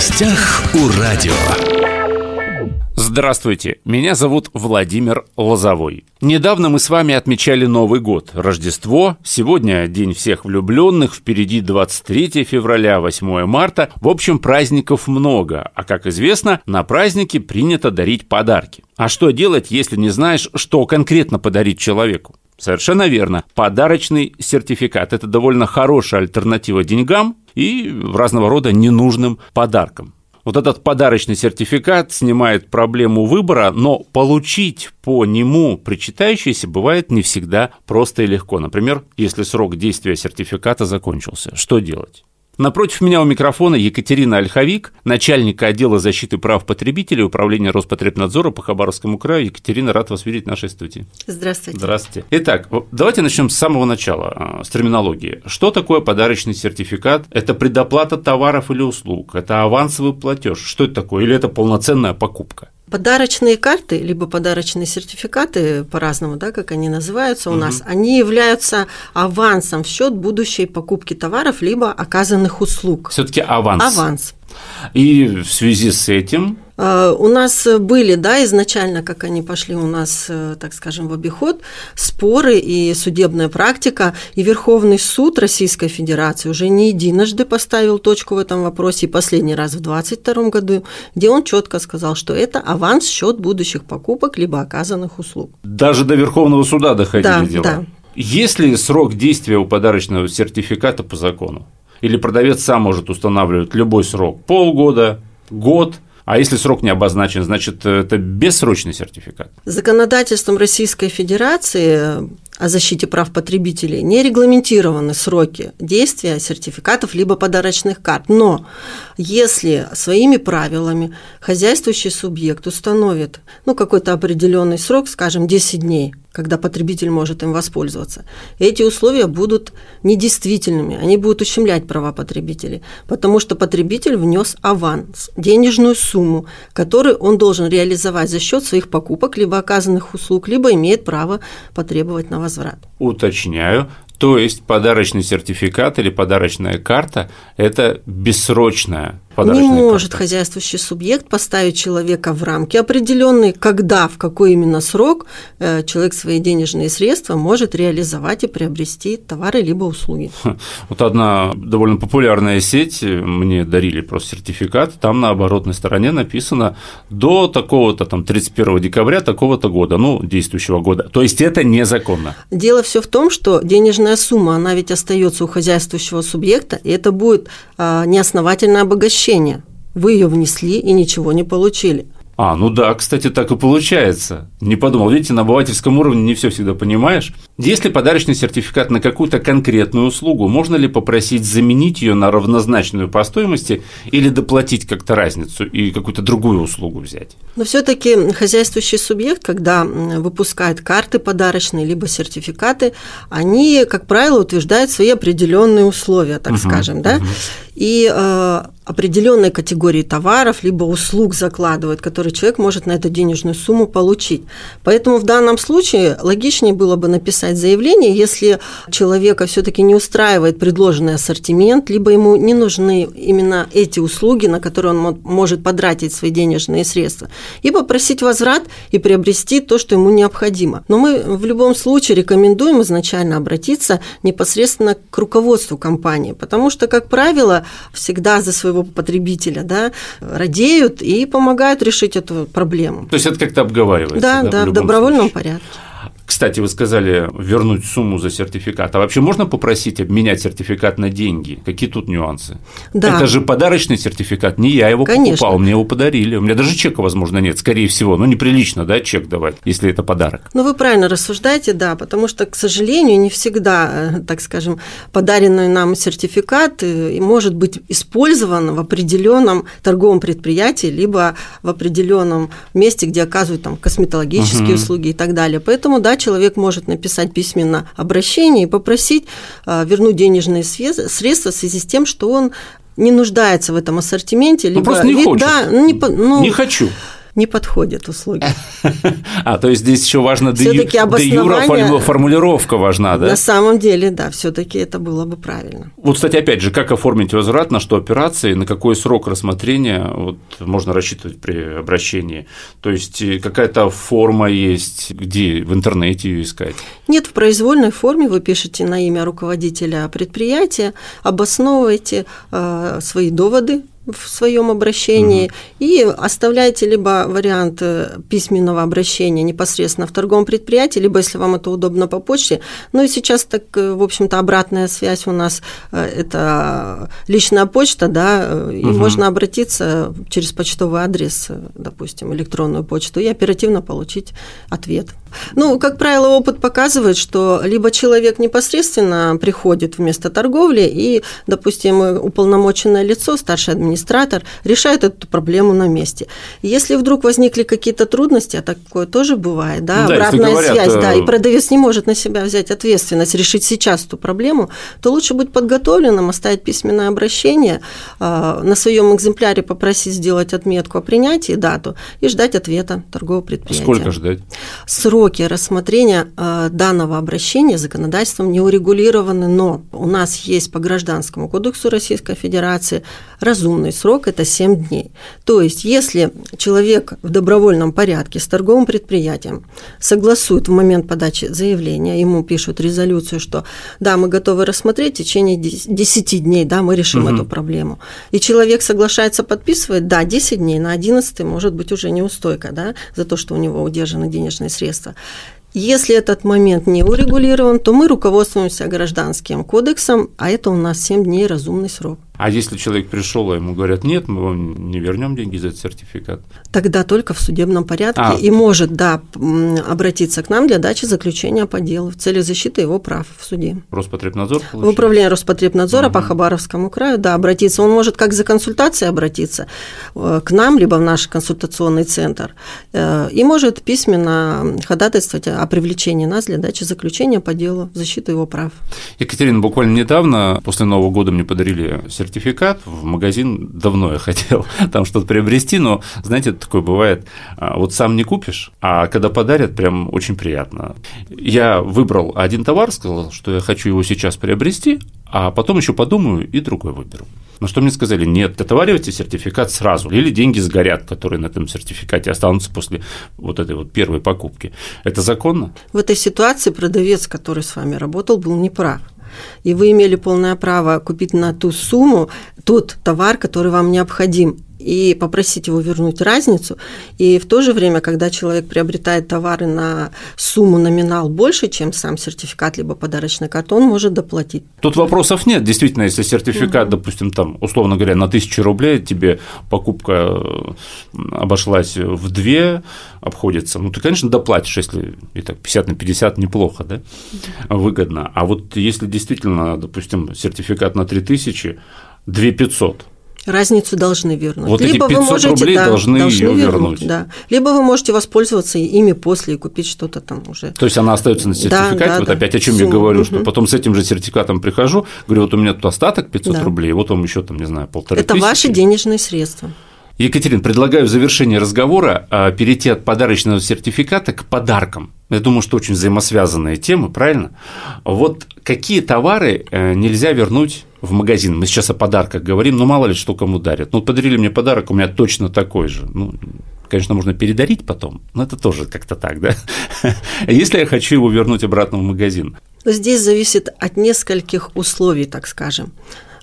гостях у радио. Здравствуйте, меня зовут Владимир Лозовой. Недавно мы с вами отмечали Новый год, Рождество. Сегодня День всех влюбленных, впереди 23 февраля, 8 марта. В общем, праздников много, а как известно, на праздники принято дарить подарки. А что делать, если не знаешь, что конкретно подарить человеку? Совершенно верно. Подарочный сертификат – это довольно хорошая альтернатива деньгам и разного рода ненужным подаркам. Вот этот подарочный сертификат снимает проблему выбора, но получить по нему причитающееся бывает не всегда просто и легко. Например, если срок действия сертификата закончился, что делать? Напротив меня у микрофона Екатерина Ольховик, начальник отдела защиты прав потребителей Управления Роспотребнадзора по Хабаровскому краю. Екатерина, рад вас видеть в нашей студии. Здравствуйте. Здравствуйте. Итак, давайте начнем с самого начала, а, с терминологии. Что такое подарочный сертификат? Это предоплата товаров или услуг? Это авансовый платеж? Что это такое? Или это полноценная покупка? Подарочные карты, либо подарочные сертификаты, по-разному, да, как они называются у угу. нас, они являются авансом в счет будущей покупки товаров, либо оказанных услуг. Все-таки аванс. Аванс. И в связи с этим Э, у нас были, да, изначально, как они пошли у нас, э, так скажем, в обиход, споры и судебная практика, и Верховный суд Российской Федерации уже не единожды поставил точку в этом вопросе, и последний раз в 2022 году, где он четко сказал, что это аванс счет будущих покупок либо оказанных услуг. Даже до Верховного суда доходили да, дела. Да. Есть ли срок действия у подарочного сертификата по закону? Или продавец сам может устанавливать любой срок? Полгода, год – а если срок не обозначен, значит, это бессрочный сертификат? Законодательством Российской Федерации о защите прав потребителей не регламентированы сроки действия сертификатов либо подарочных карт. Но если своими правилами хозяйствующий субъект установит ну, какой-то определенный срок, скажем, 10 дней, когда потребитель может им воспользоваться. Эти условия будут недействительными, они будут ущемлять права потребителей, потому что потребитель внес аванс, денежную сумму, которую он должен реализовать за счет своих покупок, либо оказанных услуг, либо имеет право потребовать на возврат. Уточняю, то есть подарочный сертификат или подарочная карта – это бессрочная не может хозяйствующий субъект поставить человека в рамки определенные, когда, в какой именно срок э, человек свои денежные средства может реализовать и приобрести товары либо услуги. Вот одна довольно популярная сеть, э, мне дарили просто сертификат, там на оборотной стороне написано до такого-то там 31 декабря такого-то года, ну, действующего года. То есть это незаконно. Дело все в том, что денежная сумма, она ведь остается у хозяйствующего субъекта, и это будет а, неосновательное обогащение обращение. Вы ее внесли и ничего не получили. А, ну да, кстати, так и получается. Не подумал, видите, на обывательском уровне не все всегда понимаешь. Если подарочный сертификат на какую-то конкретную услугу, можно ли попросить заменить ее на равнозначную по стоимости или доплатить как-то разницу и какую-то другую услугу взять? Но все-таки хозяйствующий субъект, когда выпускает карты подарочные либо сертификаты, они, как правило, утверждают свои определенные условия, так угу, скажем, да, угу. и э, определенной категории товаров либо услуг закладывают, которые человек может на эту денежную сумму получить. Поэтому в данном случае логичнее было бы написать заявление, если человека все-таки не устраивает предложенный ассортимент, либо ему не нужны именно эти услуги, на которые он может потратить свои денежные средства, и попросить возврат и приобрести то, что ему необходимо. Но мы в любом случае рекомендуем изначально обратиться непосредственно к руководству компании, потому что, как правило, всегда за своего потребителя, да, радеют и помогают решить эту проблему. То есть это как-то обговаривается? Да, да, да в, в добровольном случае. порядке. Кстати, вы сказали вернуть сумму за сертификат. А вообще можно попросить обменять сертификат на деньги? Какие тут нюансы? Да. Это же подарочный сертификат, не я его Конечно. покупал, мне его подарили. У меня даже чека, возможно, нет, скорее всего. Ну, неприлично, да, чек давать, если это подарок. Ну, вы правильно рассуждаете, да, потому что, к сожалению, не всегда, э, так скажем, подаренный нам сертификат э, может быть использован в определенном торговом предприятии, либо в определенном месте, где оказывают там косметологические угу. услуги и так далее. Поэтому, да, человек может написать письменно обращение и попросить а, вернуть денежные средства в связи с тем, что он не нуждается в этом ассортименте, ну, либо просто не хочет. Да, не, ну, не хочу не подходят услуги. А, то есть здесь еще важно де юра формулировка важна, да? На самом деле, да, все-таки это было бы правильно. Вот, кстати, опять же, как оформить возврат, на что операции, на какой срок рассмотрения вот, можно рассчитывать при обращении? То есть э, какая-то форма есть, где в интернете ее искать? Нет, в произвольной форме вы пишете на имя руководителя предприятия, обосновываете э, свои доводы в своем обращении угу. и оставляйте либо вариант э, письменного обращения непосредственно в торговом предприятии, либо, если вам это удобно, по почте. Ну и сейчас так, э, в общем-то, обратная связь у нас э, – это личная почта, да, и угу. можно обратиться через почтовый адрес, допустим, электронную почту, и оперативно получить ответ. Ну, как правило, опыт показывает, что либо человек непосредственно приходит вместо торговли, и, допустим, уполномоченное лицо, старший администратор, решает эту проблему на месте. Если вдруг возникли какие-то трудности, а такое тоже бывает, да, да обратная говорят, связь, да, и э, продавец не может на себя взять ответственность, решить сейчас эту проблему, то лучше быть подготовленным, оставить письменное обращение, а, на своем экземпляре попросить сделать отметку о принятии, дату, и ждать ответа торгового предприятия. Сколько ждать? Срок сроки рассмотрения э, данного обращения законодательством не урегулированы, но у нас есть по Гражданскому кодексу Российской Федерации разумный срок – это 7 дней. То есть, если человек в добровольном порядке с торговым предприятием согласует в момент подачи заявления, ему пишут резолюцию, что да, мы готовы рассмотреть в течение 10 дней, да, мы решим угу. эту проблему. И человек соглашается, подписывает, да, 10 дней, на 11 может быть уже неустойка, да, за то, что у него удержаны денежные средства. Если этот момент не урегулирован, то мы руководствуемся гражданским кодексом, а это у нас 7 дней разумный срок. А если человек пришел, а ему говорят, нет, мы вам не вернем деньги за этот сертификат? Тогда только в судебном порядке а. и может, да, обратиться к нам для дачи заключения по делу в цели защиты его прав в суде. Роспотребнадзор? Получается? В управление Роспотребнадзора угу. по Хабаровскому краю, да, обратиться. Он может как за консультацией обратиться э, к нам, либо в наш консультационный центр, э, и может письменно ходатайствовать о привлечении нас для дачи заключения по делу в защиту его прав. Екатерина, буквально недавно, после Нового года, мне подарили сертификат сертификат, в магазин давно я хотел там что-то приобрести, но, знаете, такое бывает, а, вот сам не купишь, а когда подарят, прям очень приятно. Я выбрал один товар, сказал, что я хочу его сейчас приобрести, а потом еще подумаю и другой выберу. На что мне сказали, нет, отоваривайте сертификат сразу, или деньги сгорят, которые на этом сертификате останутся после вот этой вот первой покупки. Это законно? В этой ситуации продавец, который с вами работал, был неправ и вы имели полное право купить на ту сумму тот товар, который вам необходим и попросить его вернуть разницу. И в то же время, когда человек приобретает товары на сумму номинал больше, чем сам сертификат, либо подарочный карта, он может доплатить. Тут вопросов нет. Действительно, если сертификат, угу. допустим, там, условно говоря, на тысячу рублей тебе покупка обошлась в две, обходится, ну, ты, конечно, доплатишь, если и так 50 на 50 неплохо, да, выгодно. А вот если действительно, допустим, сертификат на 3000, 2500, Разницу должны вернуть. Вот Либо эти 500 вы можете, рублей да, должны, должны ее вернуть. Да. Либо вы можете воспользоваться ими после и купить что-то там уже. То есть она остается на сертификате. Да, да, вот да. опять о чем я говорю, угу. что потом с этим же сертификатом прихожу, говорю, вот у меня тут остаток 500 да. рублей, вот вам еще там, не знаю, полторы Это тысячи. ваши денежные средства. Екатерин, предлагаю в завершении разговора а, перейти от подарочного сертификата к подаркам. Я думаю, что очень взаимосвязанные темы, правильно? Вот какие товары э, нельзя вернуть в магазин? Мы сейчас о подарках говорим, но мало ли что кому дарят. Ну, подарили мне подарок, у меня точно такой же. Ну, конечно, можно передарить потом, но это тоже как-то так, да? Если я хочу его вернуть обратно в магазин. Здесь зависит от нескольких условий, так скажем.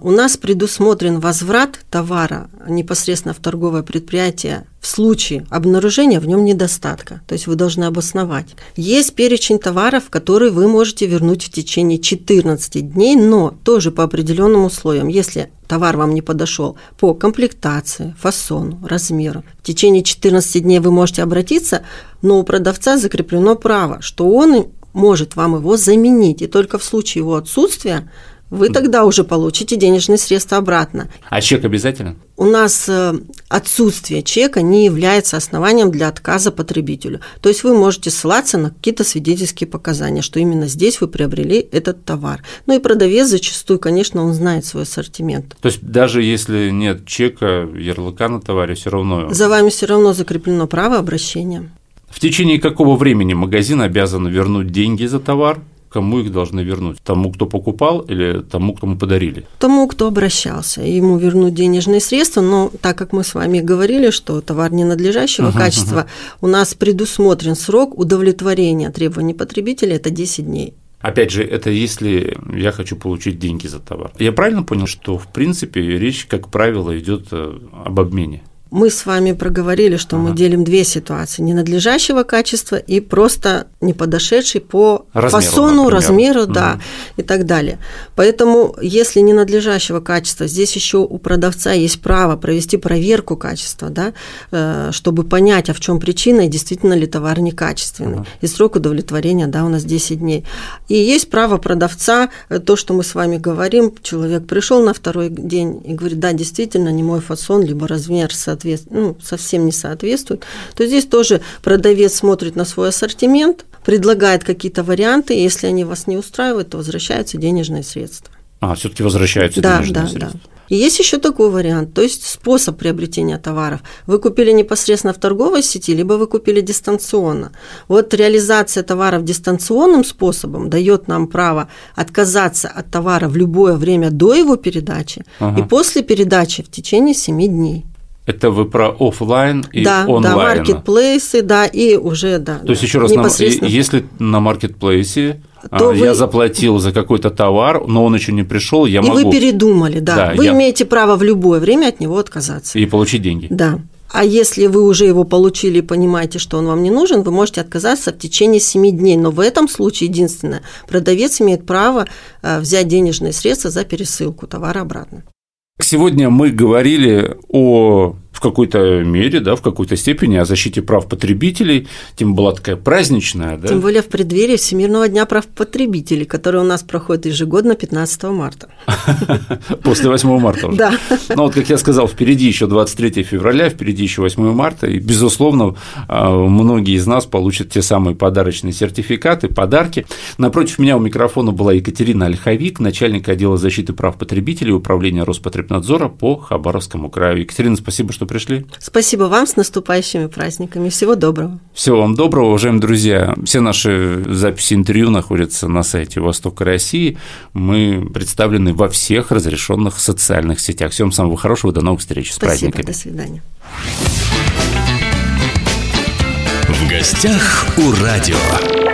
У нас предусмотрен возврат товара непосредственно в торговое предприятие в случае обнаружения в нем недостатка. То есть вы должны обосновать. Есть перечень товаров, которые вы можете вернуть в течение 14 дней, но тоже по определенным условиям. Если товар вам не подошел по комплектации, фасону, размеру, в течение 14 дней вы можете обратиться, но у продавца закреплено право, что он может вам его заменить, и только в случае его отсутствия вы тогда уже получите денежные средства обратно. А чек обязательно? У нас э, отсутствие чека не является основанием для отказа потребителю. То есть вы можете ссылаться на какие-то свидетельские показания, что именно здесь вы приобрели этот товар. Ну и продавец зачастую, конечно, он знает свой ассортимент. То есть даже если нет чека, ярлыка на товаре, все равно... За вами все равно закреплено право обращения. В течение какого времени магазин обязан вернуть деньги за товар? Кому их должны вернуть? Тому, кто покупал или тому, кому подарили? Тому, кто обращался. Ему вернуть денежные средства, но так как мы с вами говорили, что товар ненадлежащего uh-huh, качества, uh-huh. у нас предусмотрен срок удовлетворения требований потребителя – это 10 дней. Опять же, это если я хочу получить деньги за товар. Я правильно понял, что в принципе речь, как правило, идет э, об обмене? Мы с вами проговорили, что ага. мы делим две ситуации: ненадлежащего качества и просто не подошедший по размеру, фасону, например. размеру, угу. да, и так далее. Поэтому, если ненадлежащего качества, здесь еще у продавца есть право провести проверку качества, да, э, чтобы понять, а в чем причина и действительно ли товар некачественный. Ага. И срок удовлетворения, да, у нас 10 дней. И есть право продавца, э, то, что мы с вами говорим, человек пришел на второй день и говорит, да, действительно, не мой фасон, либо размер соответствует соответств... ну, совсем не соответствует, то здесь тоже продавец смотрит на свой ассортимент, предлагает какие-то варианты, и если они вас не устраивают, то возвращаются денежные средства. А, все-таки возвращаются да, денежные да, средства. Да. И есть еще такой вариант, то есть способ приобретения товаров. Вы купили непосредственно в торговой сети, либо вы купили дистанционно. Вот реализация товаров дистанционным способом дает нам право отказаться от товара в любое время до его передачи ага. и после передачи в течение 7 дней. Это вы про офлайн и да, онлайн. Да, маркетплейсы, да, и уже, да. То есть, еще раз, если на маркетплейсе а, то я вы... заплатил за какой-то товар, но он еще не пришел, я и могу. И вы передумали, да. да вы я... имеете право в любое время от него отказаться. И получить деньги. Да. А если вы уже его получили и понимаете, что он вам не нужен, вы можете отказаться в течение 7 дней. Но в этом случае единственное, продавец имеет право э, взять денежные средства за пересылку товара обратно. Сегодня мы говорили о какой-то мере, да, в какой-то степени о защите прав потребителей, тем была такая праздничная. Да? Тем более в преддверии Всемирного дня прав потребителей, который у нас проходит ежегодно 15 марта. После 8 марта уже. Да. Ну вот, как я сказал, впереди еще 23 февраля, впереди еще 8 марта, и, безусловно, а, многие из нас получат те самые подарочные сертификаты, подарки. Напротив меня у микрофона была Екатерина Ольховик, начальник отдела защиты прав потребителей Управления Роспотребнадзора по Хабаровскому краю. Екатерина, спасибо, что пришли. Спасибо вам с наступающими праздниками. Всего доброго. Всего вам доброго, уважаемые друзья. Все наши записи интервью находятся на сайте Востока России. Мы представлены во всех разрешенных социальных сетях. Всем самого хорошего, до новых встреч. С Спасибо, праздниками. до свидания. В гостях у радио.